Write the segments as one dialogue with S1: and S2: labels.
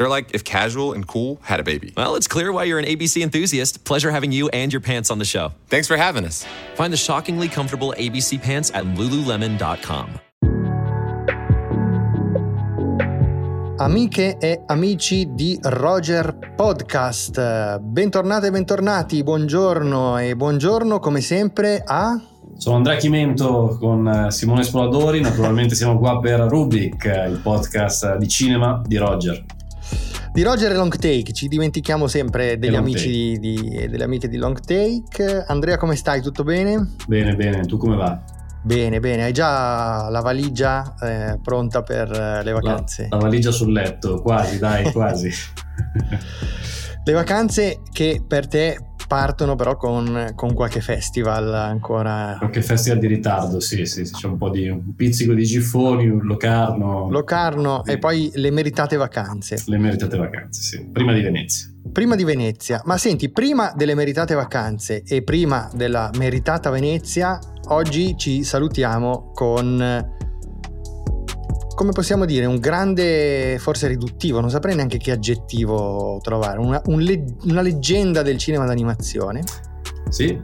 S1: They're like if casual and cool had a baby.
S2: Well, it's clear why you're an ABC enthusiast. Pleasure having you and your pants on the show.
S1: Thanks for having us.
S2: Find the shockingly comfortable ABC pants at lululemon.com.
S3: Amiche e amici di Roger Podcast, bentornate e bentornati, buongiorno e buongiorno come sempre a...
S4: Sono Andrea Chimento con Simone Spoladori, naturalmente siamo qua per Rubik, il podcast di cinema di Roger.
S3: Di Roger e Long Take, ci dimentichiamo sempre degli amici di, e delle amiche di Long Take. Andrea come stai? Tutto bene?
S4: Bene, bene, tu come va?
S3: Bene, bene, hai già la valigia eh, pronta per eh, le
S4: La,
S3: vacanze?
S4: la valigia sul letto, quasi, dai, quasi.
S3: Le vacanze che per te partono però con, con qualche festival ancora
S4: Qualche festival di ritardo, sì, sì, sì, c'è un po' di un pizzico di Giffoni, un Locarno.
S3: Locarno
S4: Sì.
S3: e poi le meritate vacanze.
S4: Le meritate vacanze, sì. Prima di Venezia.
S3: Prima di Venezia, ma senti, prima delle meritate vacanze e prima della meritata Venezia, oggi ci salutiamo con, come possiamo dire, un grande, forse riduttivo, non saprei neanche che aggettivo trovare, una, un le- una leggenda del cinema d'animazione
S4: Sì?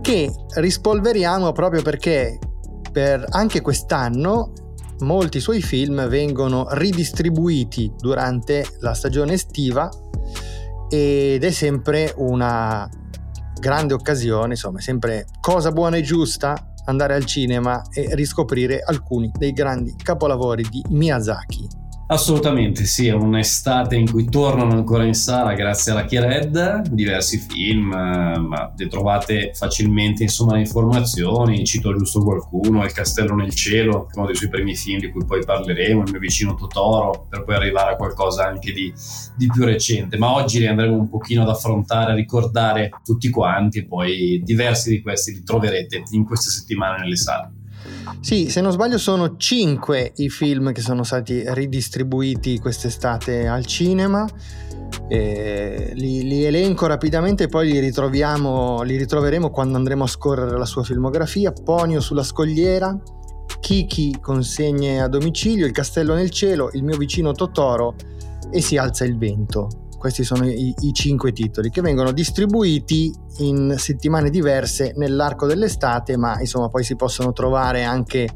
S3: che rispolveriamo proprio perché per anche quest'anno molti suoi film vengono ridistribuiti durante la stagione estiva ed è sempre una grande occasione, insomma, sempre cosa buona e giusta andare al cinema e riscoprire alcuni dei grandi capolavori di Miyazaki.
S4: Assolutamente sì, è un'estate in cui tornano ancora in sala grazie alla Key-Red diversi film, eh, ma le trovate facilmente insomma le informazioni, cito giusto qualcuno, Il Castello nel Cielo, uno dei suoi primi film di cui poi parleremo, Il mio vicino Totoro, per poi arrivare a qualcosa anche di, di più recente, ma oggi li andremo un pochino ad affrontare, a ricordare tutti quanti poi diversi di questi li troverete in queste settimane nelle sale.
S3: Sì, se non sbaglio sono cinque i film che sono stati ridistribuiti quest'estate al cinema. Eh, li, li elenco rapidamente e poi li li ritroveremo quando andremo a scorrere la sua filmografia. Ponio sulla scogliera, Kiki consegne a domicilio, Il castello nel cielo, Il mio vicino Totoro e Si alza il vento. Questi sono i, i cinque titoli che vengono distribuiti in settimane diverse nell'arco dell'estate, ma insomma poi si possono trovare anche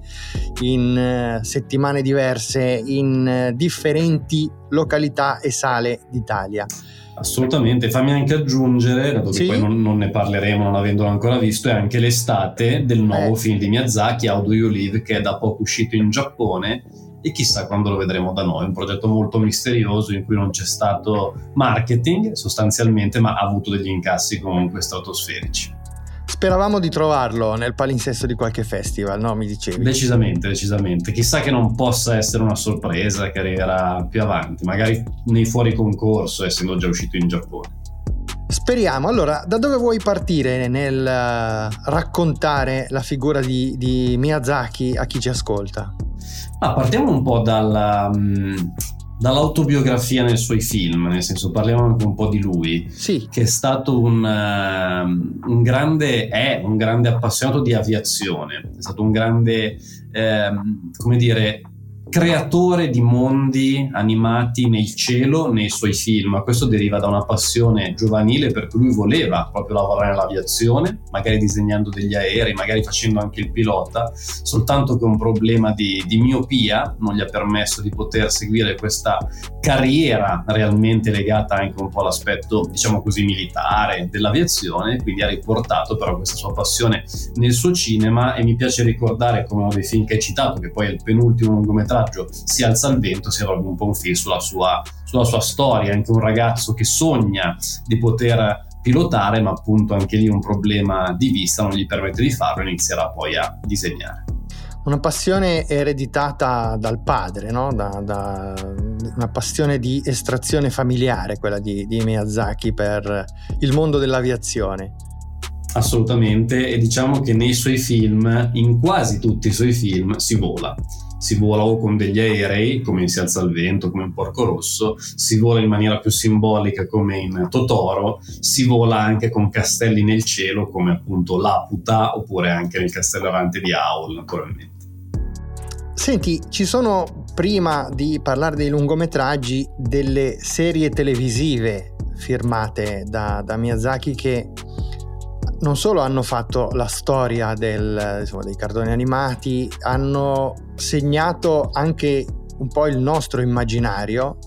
S3: in eh, settimane diverse in eh, differenti località e sale d'Italia.
S4: Assolutamente, fammi anche aggiungere, dato che
S3: Sì.
S4: poi non, non ne parleremo non avendolo ancora visto, è anche l'estate del nuovo
S3: Eh.
S4: film di Miyazaki, How Do You Live, che è da poco uscito in Giappone e chissà quando lo vedremo da noi. Un progetto molto misterioso in cui non c'è stato marketing sostanzialmente, ma ha avuto degli incassi comunque stratosferici.
S3: Speravamo di trovarlo nel palinsesto di qualche festival, no? Mi dicevi.
S4: Decisamente, decisamente. Chissà che non possa essere una sorpresa che arriverà più avanti, magari nei fuori concorso, essendo già uscito in Giappone.
S3: Speriamo. Allora, da dove vuoi partire nel eh, raccontare la figura di, di Miyazaki a chi ci ascolta?
S4: Ah, partiamo un po' dalla, mh, dall'autobiografia nei suoi film, nel senso parliamo anche un po' di lui,
S3: Sì,
S4: che è stato un, ehm, un grande, è un grande appassionato di aviazione, è stato un grande, ehm, come dire, creatore di mondi animati nel cielo nei suoi film. Questo deriva da una passione giovanile per cui lui voleva proprio lavorare nell'aviazione, magari disegnando degli aerei, magari facendo anche il pilota, soltanto che un problema di, di miopia non gli ha permesso di poter seguire questa carriera realmente legata anche un po' all'aspetto, diciamo così, militare dell'aviazione, quindi ha riportato però questa sua passione nel suo cinema e mi piace ricordare come uno dei film che hai citato, che poi è il penultimo lungometraggio, Si alza il vento, sia proprio un po' un film sulla sua, sulla sua storia, anche un ragazzo che sogna di poter pilotare, ma appunto anche lì un problema di vista non gli permette di farlo e inizierà poi a disegnare.
S3: una passione ereditata dal padre, no? da, da- una passione di estrazione familiare, quella di, di Miyazaki per il mondo dell'aviazione.
S4: assolutamente, e diciamo che nei suoi film, in quasi tutti i suoi film, si vola si vola o con degli aerei come in Si alza il vento, come in Porco Rosso, si vola in maniera più simbolica come in Totoro, si vola anche con castelli nel cielo come appunto Laputa oppure anche nel castello errante di Aul naturalmente.
S3: Senti, ci sono prima di parlare dei lungometraggi delle serie televisive firmate da, da Miyazaki che non solo hanno fatto la storia del, insomma, dei cartoni animati, hanno segnato anche un po' il nostro immaginario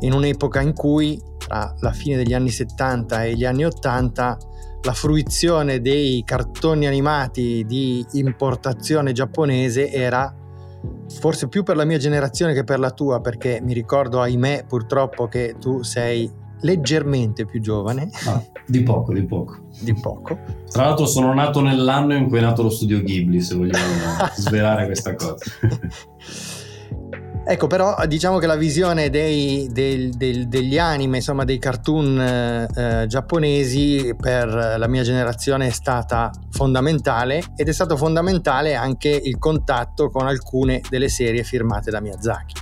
S3: in un'epoca in cui tra la fine degli anni 70 e gli anni 80 la fruizione dei cartoni animati di importazione giapponese era forse più per la mia generazione che per la tua perché mi ricordo ahimè purtroppo che tu sei leggermente più giovane.
S4: Ah, di poco, di poco.
S3: Di poco.
S4: Tra l'altro sono nato nell'anno in cui è nato lo studio Ghibli, se vogliamo svelare questa cosa.
S3: Ecco, però diciamo che la visione dei, del, del, degli anime, insomma dei cartoon eh, giapponesi per la mia generazione è stata fondamentale ed è stato fondamentale anche il contatto con alcune delle serie firmate da Miyazaki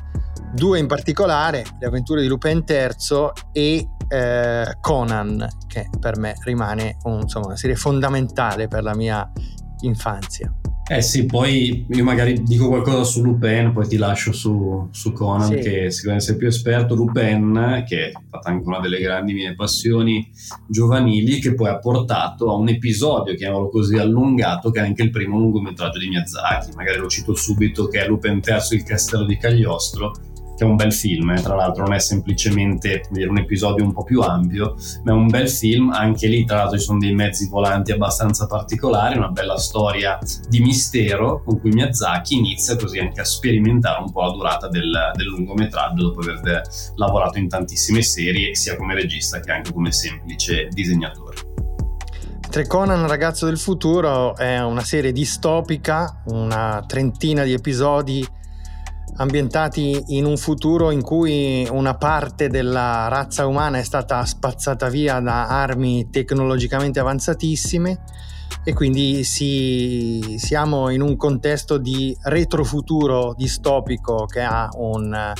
S3: due in particolare, Le avventure di Lupin III e eh, Conan, che per me rimane un, insomma, una serie fondamentale per la mia infanzia.
S4: Eh sì, poi io magari dico qualcosa su Lupin, poi ti lascio su, su Conan, sì. che sicuramente sei più esperto. Lupin, che è stata anche una delle grandi mie passioni giovanili, che poi ha portato a un episodio, chiamiamolo così, allungato, che è anche il primo lungometraggio di Miyazaki. Magari lo cito subito, che è Lupin III, il castello di Cagliostro, che è un bel film, eh. tra l'altro non è semplicemente dire, un episodio un po' più ampio, ma è un bel film, anche lì tra l'altro ci sono dei mezzi volanti abbastanza particolari, una bella storia di mistero con cui Miyazaki inizia così anche a sperimentare un po' la durata del, del lungometraggio dopo aver lavorato in tantissime serie sia come regista che anche come semplice disegnatore.
S3: Conan Ragazzo del futuro è una serie distopica, una trentina di episodi ambientati in un futuro in cui una parte della razza umana è stata spazzata via da armi tecnologicamente avanzatissime e quindi si, siamo in un contesto di retrofuturo distopico che ha un,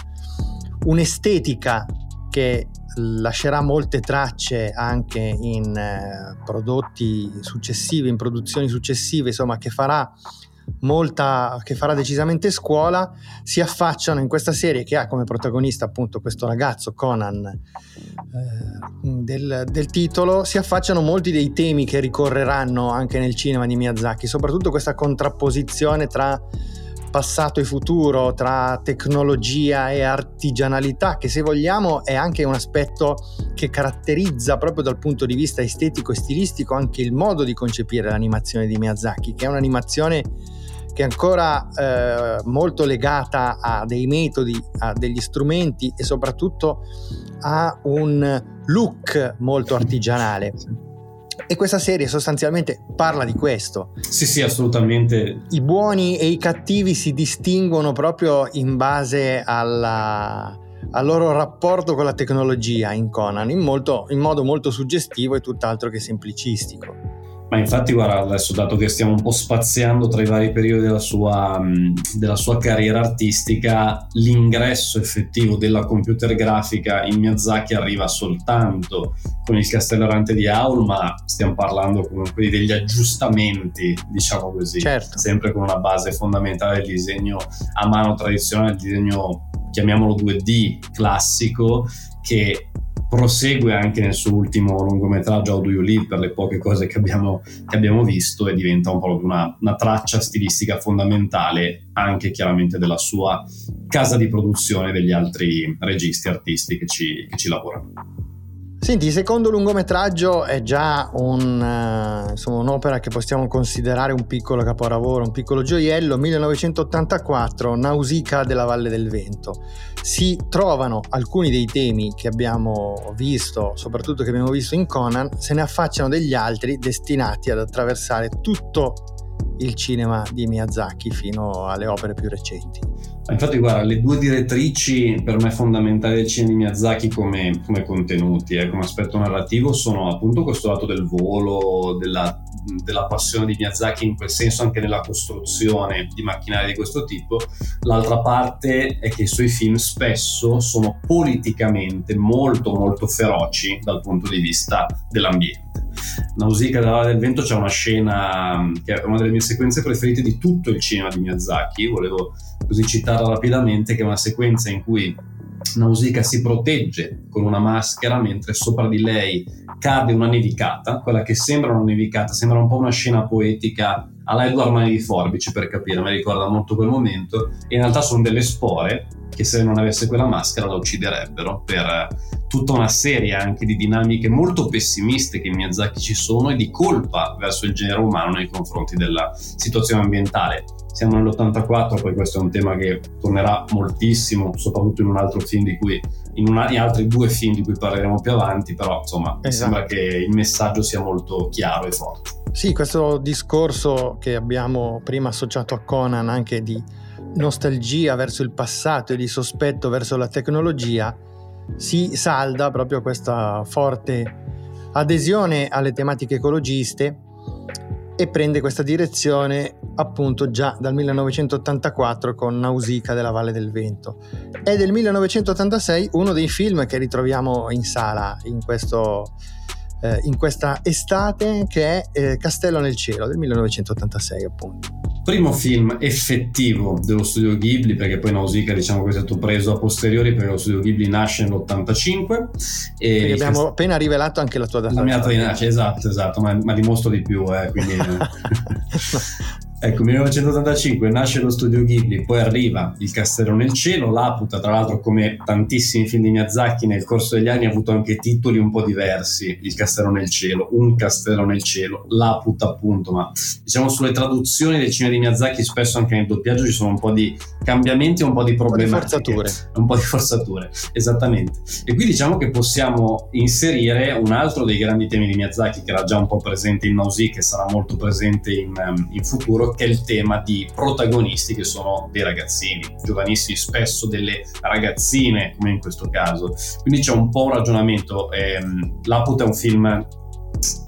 S3: un'estetica che lascerà molte tracce anche in eh, prodotti successivi, in produzioni successive, insomma, che farà molta che farà decisamente scuola, si affacciano in questa serie che ha come protagonista appunto questo ragazzo Conan eh, del, del, titolo, si affacciano molti dei temi che ricorreranno anche nel cinema di Miyazaki, soprattutto questa contrapposizione tra passato e futuro, tra tecnologia e artigianalità, che se vogliamo è anche un aspetto che caratterizza proprio dal punto di vista estetico e stilistico anche il modo di concepire l'animazione di Miyazaki, che è un'animazione che è ancora eh, molto legata a dei metodi, a degli strumenti e soprattutto a un look molto artigianale. E questa serie sostanzialmente parla di questo.
S4: Sì, sì, assolutamente.
S3: I buoni e i cattivi si distinguono proprio in base alla, al loro rapporto con la tecnologia in Conan, in, molto, in modo molto suggestivo e tutt'altro che semplicistico.
S4: Ma infatti, guarda, adesso dato che stiamo un po' spaziando tra i vari periodi della sua, della sua carriera artistica, l'ingresso effettivo della computer grafica in Miyazaki arriva soltanto con il Castello Errante di Aul, ma stiamo parlando comunque degli aggiustamenti, diciamo così,
S3: certo.
S4: sempre con una base fondamentale del disegno a mano tradizionale, il disegno chiamiamolo 2D classico, che prosegue anche nel suo ultimo lungometraggio How Do You Live per le poche cose che abbiamo, che abbiamo visto e diventa un po' una, una, traccia stilistica fondamentale anche chiaramente della sua casa di produzione e degli altri registi artisti che ci, che ci lavorano.
S3: Senti, il secondo lungometraggio è già un, uh, insomma, un'opera che possiamo considerare un piccolo capolavoro, un piccolo gioiello, 1984, Nausicaa della Valle del Vento. Si trovano alcuni dei temi che abbiamo visto, soprattutto che abbiamo visto in Conan, se ne affacciano degli altri destinati ad attraversare tutto il cinema di Miyazaki fino alle opere più recenti.
S4: Infatti, guarda, le due direttrici per me fondamentali del cinema di Miyazaki come, come contenuti, eh, come aspetto narrativo, sono appunto questo lato del volo, della, della, passione di Miyazaki in quel senso anche nella costruzione di macchinari di questo tipo. L'altra parte è che i suoi film spesso sono politicamente molto molto feroci dal punto di vista dell'ambiente. Nausicaa della Valle del Vento c'è una scena che è una delle mie sequenze preferite di tutto il cinema di Miyazaki, volevo così citarla rapidamente, che è una sequenza in cui Nausicaa si protegge con una maschera mentre sopra di lei cade una nevicata, quella che sembra una nevicata, sembra un po' una scena poetica alla Edward Mani di Forbici per capire, mi ricorda molto quel momento, e in realtà sono delle spore che se non avesse quella maschera la ucciderebbero per tutta una serie anche di dinamiche molto pessimiste che in Miyazaki ci sono e di colpa verso il genere umano nei confronti della situazione ambientale. Siamo nell'84, poi questo è un tema che tornerà moltissimo, soprattutto in un altro film di cui, in, una, in altri due film di cui parleremo più avanti, però insomma esatto. mi sembra che il messaggio sia molto chiaro e forte.
S3: Sì, questo discorso che abbiamo prima associato a Conan anche di nostalgia verso il passato e di sospetto verso la tecnologia si salda proprio questa forte adesione alle tematiche ecologiste e prende questa direzione appunto già dal 1984 con Nausicaa della Valle del Vento. È del 1986 uno dei film che ritroviamo in sala in, questo, eh, in questa estate che è eh, Castello nel cielo del 1986 appunto.
S4: Primo film effettivo dello studio Ghibli, perché poi Nausicaa diciamo che è stato preso a posteriori perché lo studio Ghibli nasce nell'85
S3: e abbiamo cast- appena rivelato anche la tua data
S4: la mia data di nascita, esatto, esatto, ma, ma dimostro di più, eh, quindi Ecco, 1985 nasce lo studio Ghibli, poi arriva Il Castello nel Cielo, Laputa, tra l'altro come tantissimi film di Miyazaki nel corso degli anni ha avuto anche titoli un po' diversi, Il Castello nel Cielo, Un Castello nel Cielo, Laputa appunto, ma diciamo sulle traduzioni del cinema di Miyazaki spesso anche nel doppiaggio ci sono un po' di cambiamenti e un po' di problemi.
S3: Un po' di forzature.
S4: Un po' di forzature, esattamente. E qui diciamo che possiamo inserire un altro dei grandi temi di Miyazaki che era già un po' presente in Nausicaa e sarà molto presente in, in futuro che è il tema di protagonisti che sono dei ragazzini, giovanissimi, spesso delle ragazzine, come in questo caso. Quindi c'è un po' un ragionamento. Ehm, L'Aput è un film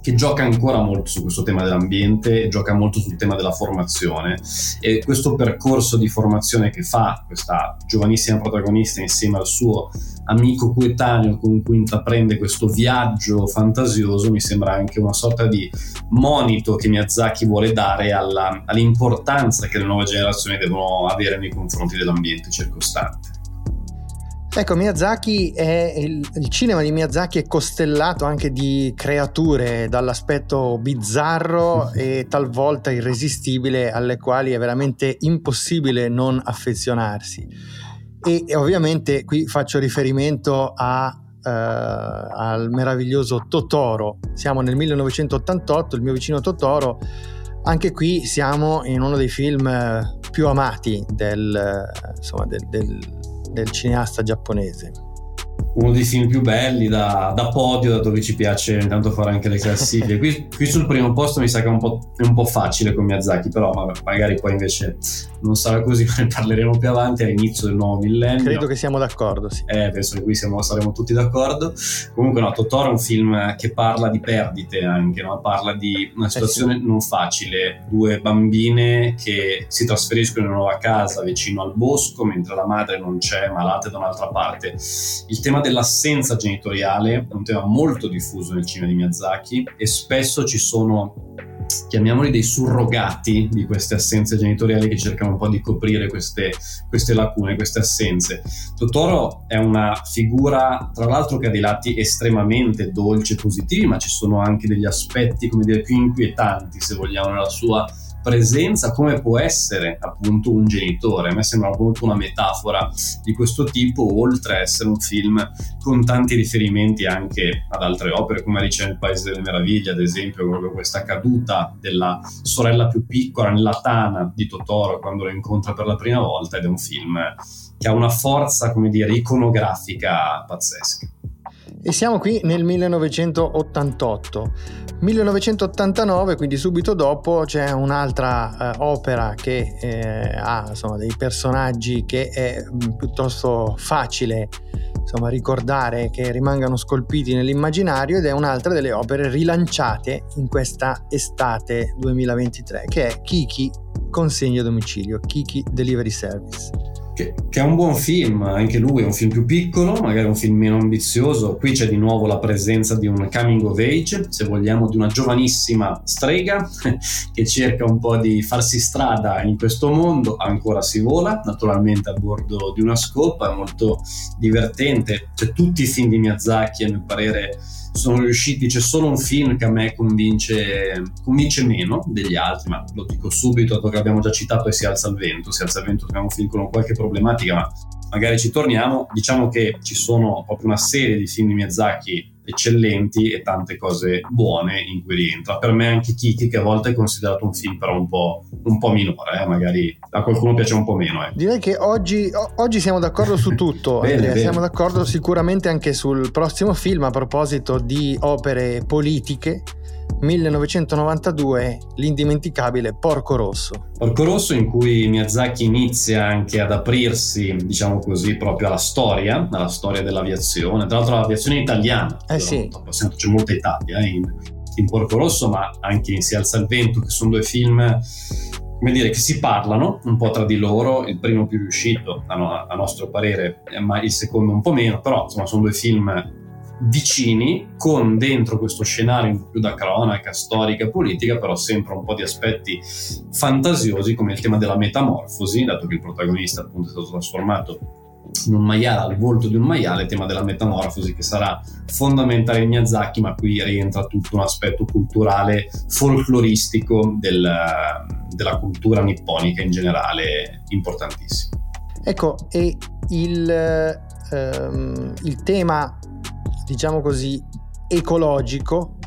S4: che gioca ancora molto su questo tema dell'ambiente, gioca molto sul tema della formazione e questo percorso di formazione che fa questa giovanissima protagonista insieme al suo amico coetaneo con cui intraprende questo viaggio fantasioso mi sembra anche una sorta di monito che Miyazaki vuole dare alla, all'importanza che le nuove generazioni devono avere nei confronti dell'ambiente circostante.
S3: Ecco, Miyazaki è il, il, cinema di Miyazaki è costellato anche di creature dall'aspetto bizzarro e talvolta irresistibile alle quali è veramente impossibile non affezionarsi. E, e ovviamente qui faccio riferimento a, uh, al meraviglioso Totoro. Siamo nel 1988, il mio vicino Totoro. Anche qui siamo in uno dei film più amati del, insomma, del, del del cineasta giapponese
S4: uno dei film più belli da, da, podio, da dove ci piace intanto fare anche le classifiche. Qui, qui sul primo posto mi sa che è un po', un po facile con Miyazaki, però vabbè, magari poi invece non sarà così, ne parleremo più avanti all'inizio del nuovo millennio.
S3: Credo che siamo d'accordo, sì.
S4: Eh, penso che qui siamo, saremo tutti d'accordo. Comunque no, Totoro è un film che parla di perdite anche, no? parla di una situazione eh sì. non facile, due bambine che si trasferiscono in una nuova casa vicino al bosco mentre la madre non c'è, malata da un'altra parte. Il tema dell'assenza genitoriale è un tema molto diffuso nel cinema di Miyazaki e spesso ci sono chiamiamoli dei surrogati di queste assenze genitoriali che cercano un po' di coprire queste, queste lacune, queste assenze. Totoro è una figura, tra l'altro, che ha dei lati estremamente dolci e positivi, ma ci sono anche degli aspetti, come dire, più inquietanti, se vogliamo, nella sua presenza come può essere appunto un genitore. A me sembra appunto una metafora di questo tipo, oltre a essere un film con tanti riferimenti anche ad altre opere, come Alice nel Paese delle Meraviglie, ad esempio, proprio questa caduta della sorella più piccola nella tana di Totoro quando lo incontra per la prima volta ed è un film che ha una forza, come dire, iconografica pazzesca.
S3: E siamo qui nel 1988. 1989, quindi subito dopo, c'è un'altra eh, opera che eh, ha insomma, dei personaggi che è mm, piuttosto facile insomma, ricordare che rimangano scolpiti nell'immaginario ed è un'altra delle opere rilanciate in questa estate 2023 che è Kiki consegna a domicilio, Kiki Delivery Service
S4: che, che, è un buon film, anche lui è un film più piccolo, magari un film meno ambizioso. Qui c'è di nuovo la presenza di un coming of age, se vogliamo, di una giovanissima strega che cerca un po' di farsi strada in questo mondo. Ancora si vola, naturalmente a bordo di una scopa, è molto divertente. C'è tutti i film di Miyazaki, a mio parere sono riusciti, c'è solo un film che a me convince, convince meno degli altri, ma lo dico subito, dato che abbiamo già citato e si alza il vento, si alza il vento, abbiamo un film con qualche problematica, ma magari ci torniamo, diciamo che ci sono proprio una serie di film di Miyazaki eccellenti e tante cose buone in cui rientra. Per me anche Kiki, che a volte è considerato un film però un po', un po minore, eh? magari a qualcuno piace un po' meno. Eh.
S3: Direi che oggi, oggi, siamo d'accordo su tutto, bene, Andrea. Bene. siamo d'accordo sicuramente anche sul prossimo film a proposito di opere politiche 1992 l'indimenticabile Porco Rosso.
S4: Porco Rosso in cui Miyazaki inizia anche ad aprirsi, diciamo così, proprio alla storia, alla storia dell'aviazione, tra l'altro l'aviazione italiana,
S3: eh sì.
S4: c'è molta Italia in, in Porco Rosso, ma anche in Si alza il vento, che sono due film come dire, che si parlano un po' tra di loro, il primo più riuscito a, a nostro parere, ma il secondo un po' meno, però insomma sono due film vicini con dentro questo scenario un po' più da cronaca storica politica però sempre un po' di aspetti fantasiosi come il tema della metamorfosi dato che il protagonista appunto è stato trasformato in un maiale al volto di un maiale il tema della metamorfosi che sarà fondamentale in Miyazaki ma qui rientra tutto un aspetto culturale folcloristico del, della cultura nipponica in generale importantissimo.
S3: Ecco e il, um, il tema diciamo così, ecologico,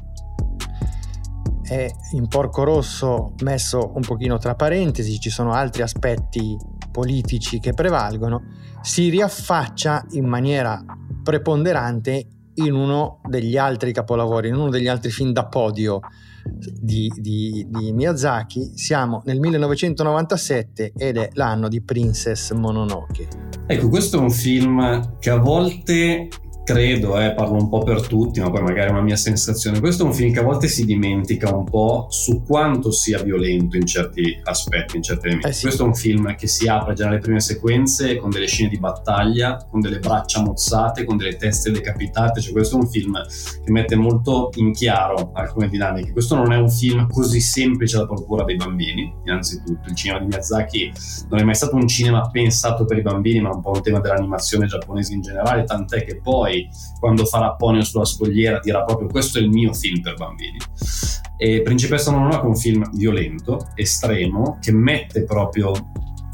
S3: è in porco rosso messo un pochino tra parentesi, ci sono altri aspetti politici che prevalgono, si riaffaccia in maniera preponderante in uno degli altri capolavori, in uno degli altri film da podio di, di, di, Miyazaki. Siamo nel 1997 ed è l'anno di Princess Mononoke.
S4: Ecco, questo è un film che a volte credo, eh, parlo un po' per tutti, ma poi magari è una mia sensazione. Questo è un film che a volte si dimentica un po' su quanto sia violento in certi aspetti, in certi elementi. Eh sì. Questo è un film che si apre già nelle prime sequenze con delle scene di battaglia, con delle braccia mozzate, con delle teste decapitate. Cioè, questo è un film che mette molto in chiaro alcune dinamiche. Questo non è un film così semplice da procura dei bambini, innanzitutto. Il cinema di Miyazaki non è mai stato un cinema pensato per i bambini, ma un po' un tema dell'animazione giapponese in generale, tant'è che poi poi quando farà Ponyo sulla scogliera dirà proprio questo è il mio film per bambini. E Principessa Mononoke è un film violento, estremo, che mette proprio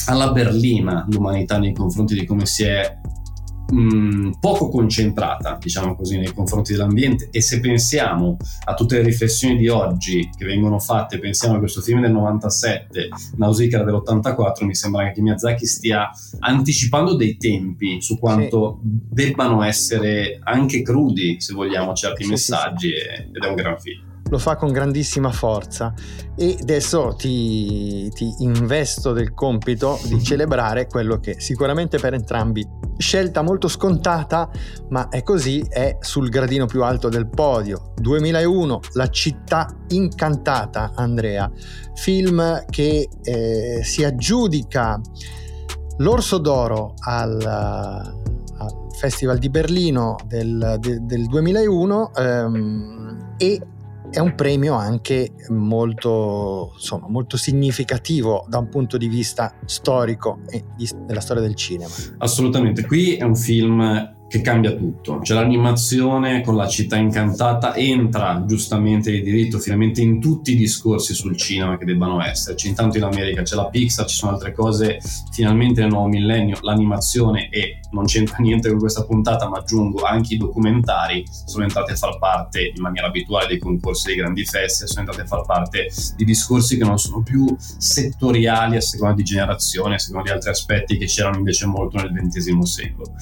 S4: alla berlina l'umanità nei confronti di come si è mh, mm, poco concentrata, diciamo così, nei confronti dell'ambiente. E se pensiamo a tutte le riflessioni di oggi che vengono fatte, pensiamo a questo film del 97, Nausicaa dell'84, mi sembra che Miyazaki stia anticipando dei tempi su quanto sì. debbano essere anche crudi, se vogliamo, certi sì, messaggi sì, ed è un gran film
S3: lo fa con grandissima forza. E adesso ti, ti, investo del compito di celebrare quello che sicuramente per entrambi scelta molto scontata ma è così è sul gradino più alto del podio. 2001 La città incantata Andrea. Film che eh, si aggiudica l'Orso d'Oro al, al Festival di Berlino del, del, del 2001 ehm, e è un premio anche molto, insomma, molto significativo da un punto di vista storico e di, della storia del cinema.
S4: Assolutamente, qui è un film che cambia tutto. Cioè l'animazione con la città incantata entra giustamente di diritto finalmente in tutti i discorsi sul cinema che debbano esserci. Intanto in America c'è la Pixar, ci sono altre cose, finalmente nel nuovo millennio l'animazione e non c'entra niente con questa puntata, ma aggiungo anche i documentari sono entrati a far parte in maniera abituale dei concorsi dei grandi festival, sono entrati a far parte di discorsi che non sono più settoriali a seconda di generazione, a seconda di altri aspetti che c'erano invece molto nel XX secolo.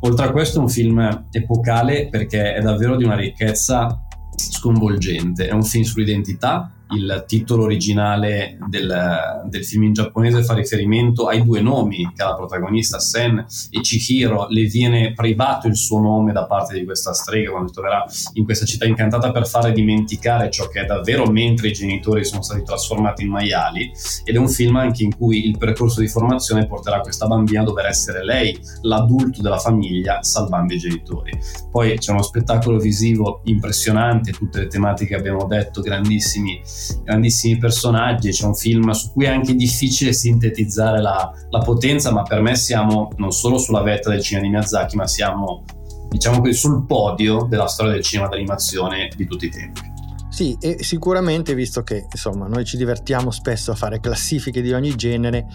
S4: Oltre a questo questo è un film epocale perché è davvero di una ricchezza sconvolgente. È un film sull'identità, il titolo originale del, del, film in giapponese fa riferimento ai due nomi che ha la protagonista Sen e Chihiro, le viene privato il suo nome da parte di questa strega quando si troverà in questa città incantata per fare dimenticare ciò che è davvero mentre i genitori sono stati trasformati in maiali ed è un film anche in cui il percorso di formazione porterà questa bambina a dover essere lei l'adulto della famiglia salvando i genitori. Poi c'è uno spettacolo visivo impressionante, tutte le tematiche che abbiamo detto, grandissimi grandissimi personaggi, c'è un film su cui è anche difficile sintetizzare la, la potenza, ma per me siamo non solo sulla vetta del cinema di Miyazaki, ma siamo diciamo così sul podio della storia del cinema d'animazione di tutti i tempi.
S3: Sì, e sicuramente visto che insomma noi ci divertiamo spesso a fare classifiche di ogni genere,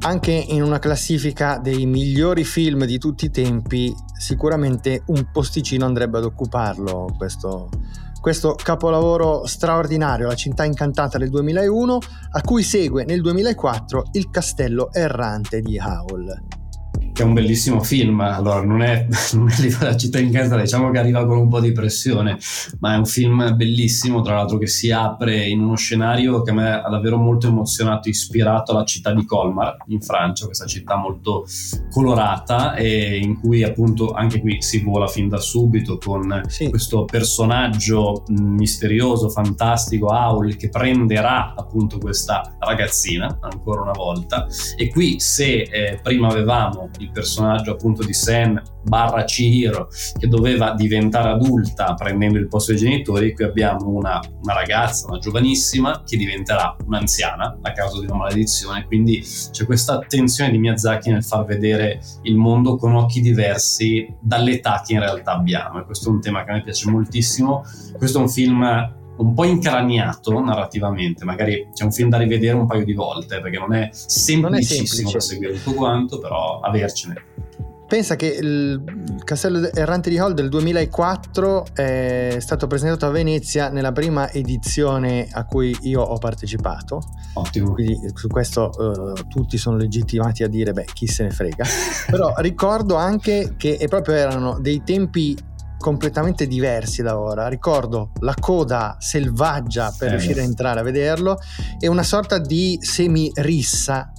S3: anche in una classifica dei migliori film di tutti i tempi, sicuramente un posticino andrebbe ad occuparlo questo, questo capolavoro straordinario, La città incantata del 2001, a cui segue nel 2004 Il castello errante di Howl
S4: che è un bellissimo film. Allora, non è, non è la città incantata, diciamo che arriva con un po' di pressione, ma è un film bellissimo, tra l'altro, che si apre in uno scenario che a me ha davvero molto emozionato, ispirato alla città di Colmar in Francia, questa città molto colorata e in cui appunto anche qui si vola fin da subito con sì. questo personaggio misterioso, fantastico, Aul, che prenderà appunto questa ragazzina ancora una volta. E qui se eh, prima avevamo il personaggio appunto di Sen barra Chihiro che doveva diventare adulta prendendo il posto dei genitori, qui abbiamo una, una ragazza, una giovanissima che diventerà un'anziana a causa di una maledizione, quindi c'è questa attenzione di Miyazaki nel far vedere il mondo con occhi diversi dall'età che in realtà abbiamo. E questo è un tema che a me piace moltissimo, questo è un film un po' incraniato narrativamente, magari c'è un film da rivedere un paio di volte perché non è semplicissimo non è da seguire tutto quanto, però avercene.
S3: Pensa che il Castello Errante di Hall del 2004 è stato presentato a Venezia nella prima edizione a cui io ho partecipato.
S4: Ottimo.
S3: Quindi su questo uh, tutti sono legittimati a dire, beh, chi se ne frega. Però ricordo anche che proprio erano dei tempi completamente diversi da ora. Ricordo la coda selvaggia per eh. riuscire a entrare a vederlo e una sorta di semi-rissa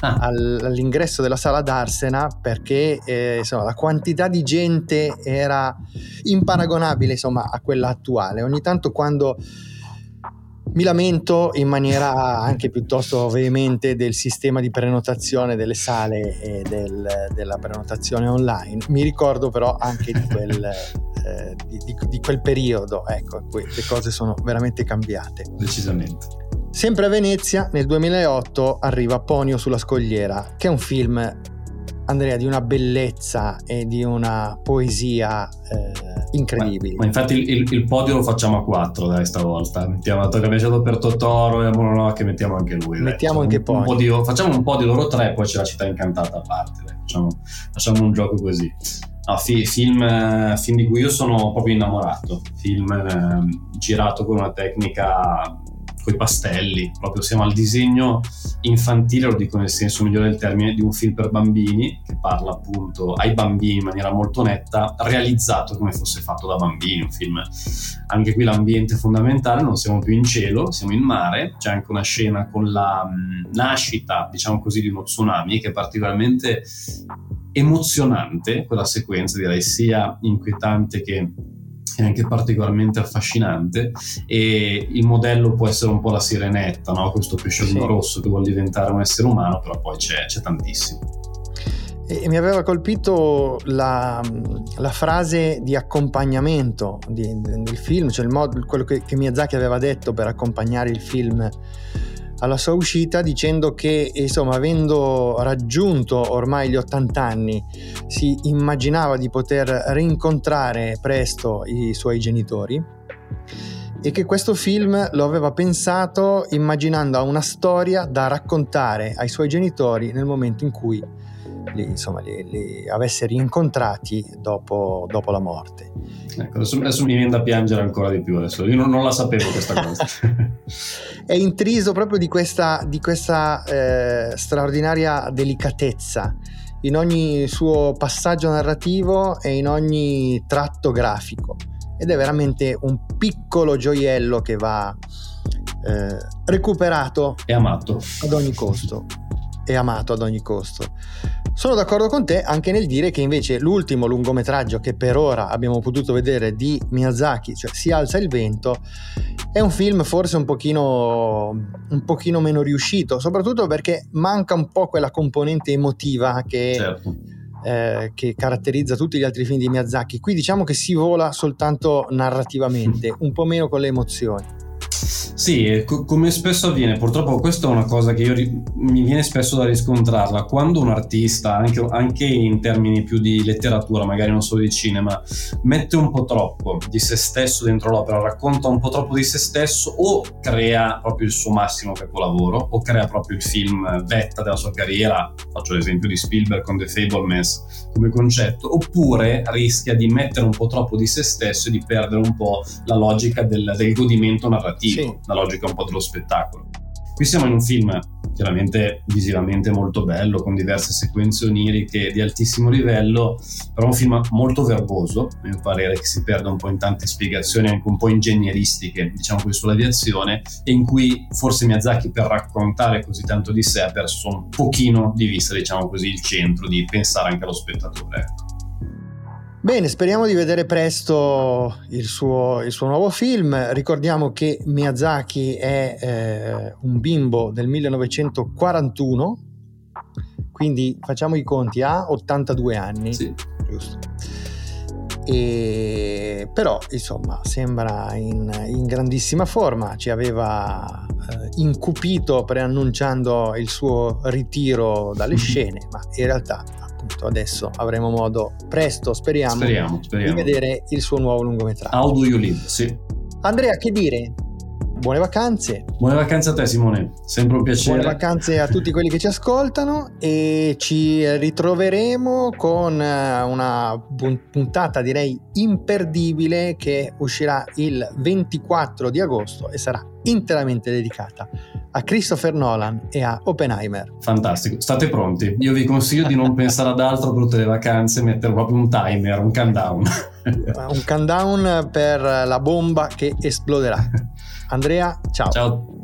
S3: ah. all'ingresso della sala d'Arsena perché eh, insomma, la quantità di gente era imparagonabile insomma, a quella attuale. Ogni tanto quando mi lamento in maniera anche piuttosto veemente del sistema di prenotazione delle sale e del, della prenotazione online. Mi ricordo però anche di quel, eh, di, di, di quel periodo, ecco, le cose sono veramente cambiate.
S4: Decisamente.
S3: Sempre a Venezia, nel 2008, arriva Ponio sulla scogliera, che è un film Andrea, di una bellezza e di una poesia eh, incredibili.
S4: Ma, ma infatti il, il, il, podio lo facciamo a quattro, dai, stavolta. Mettiamo, dato che abbiamo scelto per Totoro e Mononoke, mettiamo anche lui.
S3: Mettiamo dai. anche un, un
S4: podio. Facciamo un po' di loro tre, poi c'è la città incantata a parte. Facciamo, facciamo, un gioco così. No, fi, film, eh, film, di cui io sono proprio innamorato. Film eh, girato con una tecnica coi pastelli, proprio siamo al disegno infantile, lo dico nel senso migliore del termine, di un film per bambini che parla appunto ai bambini in maniera molto netta, realizzato come fosse fatto da bambini, un film. Anche qui l'ambiente è fondamentale, non siamo più in cielo, siamo in mare, c'è anche una scena con la nascita, diciamo così, di uno tsunami che è particolarmente emozionante, quella sequenza direi sia inquietante che è anche particolarmente affascinante e il modello può essere un po' la sirenetta, no? questo pesciolino sì. rosso che vuole diventare un essere umano, però poi c'è, c'è tantissimo.
S3: E mi aveva colpito la, la frase di accompagnamento di, del film, cioè il modo, quello che, che Miyazaki aveva detto per accompagnare il film alla sua uscita dicendo che insomma avendo raggiunto ormai gli 80 anni si immaginava di poter rincontrare presto i suoi genitori e che questo film lo aveva pensato immaginando una storia da raccontare ai suoi genitori nel momento in cui li, insomma, li, li avesse rincontrati dopo, dopo la morte.
S4: Ecco, adesso, adesso, mi viene da piangere ancora di più adesso. Io non, non la sapevo questa cosa.
S3: è intriso proprio di questa, di questa eh, straordinaria delicatezza in ogni suo passaggio narrativo e in ogni tratto grafico ed è veramente un piccolo gioiello che va eh, recuperato
S4: e amato
S3: ad ogni costo e amato ad ogni costo. Sono d'accordo con te anche nel dire che invece l'ultimo lungometraggio che per ora abbiamo potuto vedere di Miyazaki, cioè Si alza il vento, è un film forse un pochino, un pochino meno riuscito, soprattutto perché manca un po' quella componente emotiva che...
S4: certo
S3: eh, che caratterizza tutti gli altri film di Miyazaki. Qui diciamo che si vola soltanto narrativamente, un po' meno con le emozioni.
S4: Sì, co- come spesso avviene, purtroppo questa è una cosa che ri- mi viene spesso da riscontrarla, quando un artista, anche, anche, in termini più di letteratura, magari non solo di cinema, mette un po' troppo di se stesso dentro l'opera, racconta un po' troppo di se stesso o crea proprio il suo massimo capolavoro o crea proprio il film vetta della sua carriera, faccio l'esempio di Spielberg con The Fablemans come concetto, oppure rischia di mettere un po' troppo di se stesso e di perdere un po' la logica del, del godimento narrativo. Sì la logica un po' dello spettacolo. Qui siamo in un film chiaramente visivamente molto bello, con diverse sequenze oniriche di altissimo livello, però un film molto verboso, a mio parere, che si perde un po' in tante spiegazioni anche un po' ingegneristiche, diciamo così, sull'aviazione, e in cui forse Miyazaki per raccontare così tanto di sé ha perso un pochino di vista, diciamo così, il centro di pensare anche allo spettatore.
S3: Bene, speriamo di vedere presto il suo, il suo, nuovo film. Ricordiamo che Miyazaki è eh, un bimbo del 1941, quindi facciamo i conti, ha 82 anni.
S4: Sì.
S3: Giusto. E, però insomma sembra in, in grandissima forma, ci aveva eh, incupito preannunciando il suo ritiro dalle scene, ma in realtà appunto adesso avremo modo presto, speriamo,
S4: speriamo, speriamo.
S3: di vedere il suo nuovo lungometraggio.
S4: How do you live? Sì.
S3: Andrea, che dire? Buone vacanze.
S4: Buone vacanze a te Simone, sempre un piacere.
S3: Buone vacanze a tutti quelli che ci ascoltano e ci ritroveremo con eh, una puntata direi imperdibile che uscirà il 24 di agosto e sarà interamente dedicata a Christopher Nolan e a Oppenheimer.
S4: Fantastico, state pronti. Io vi consiglio di non pensare ad altro per tutte le vacanze, mettere proprio un timer, un countdown.
S3: un countdown per la bomba che esploderà. Andrea, ciao.
S4: Ciao.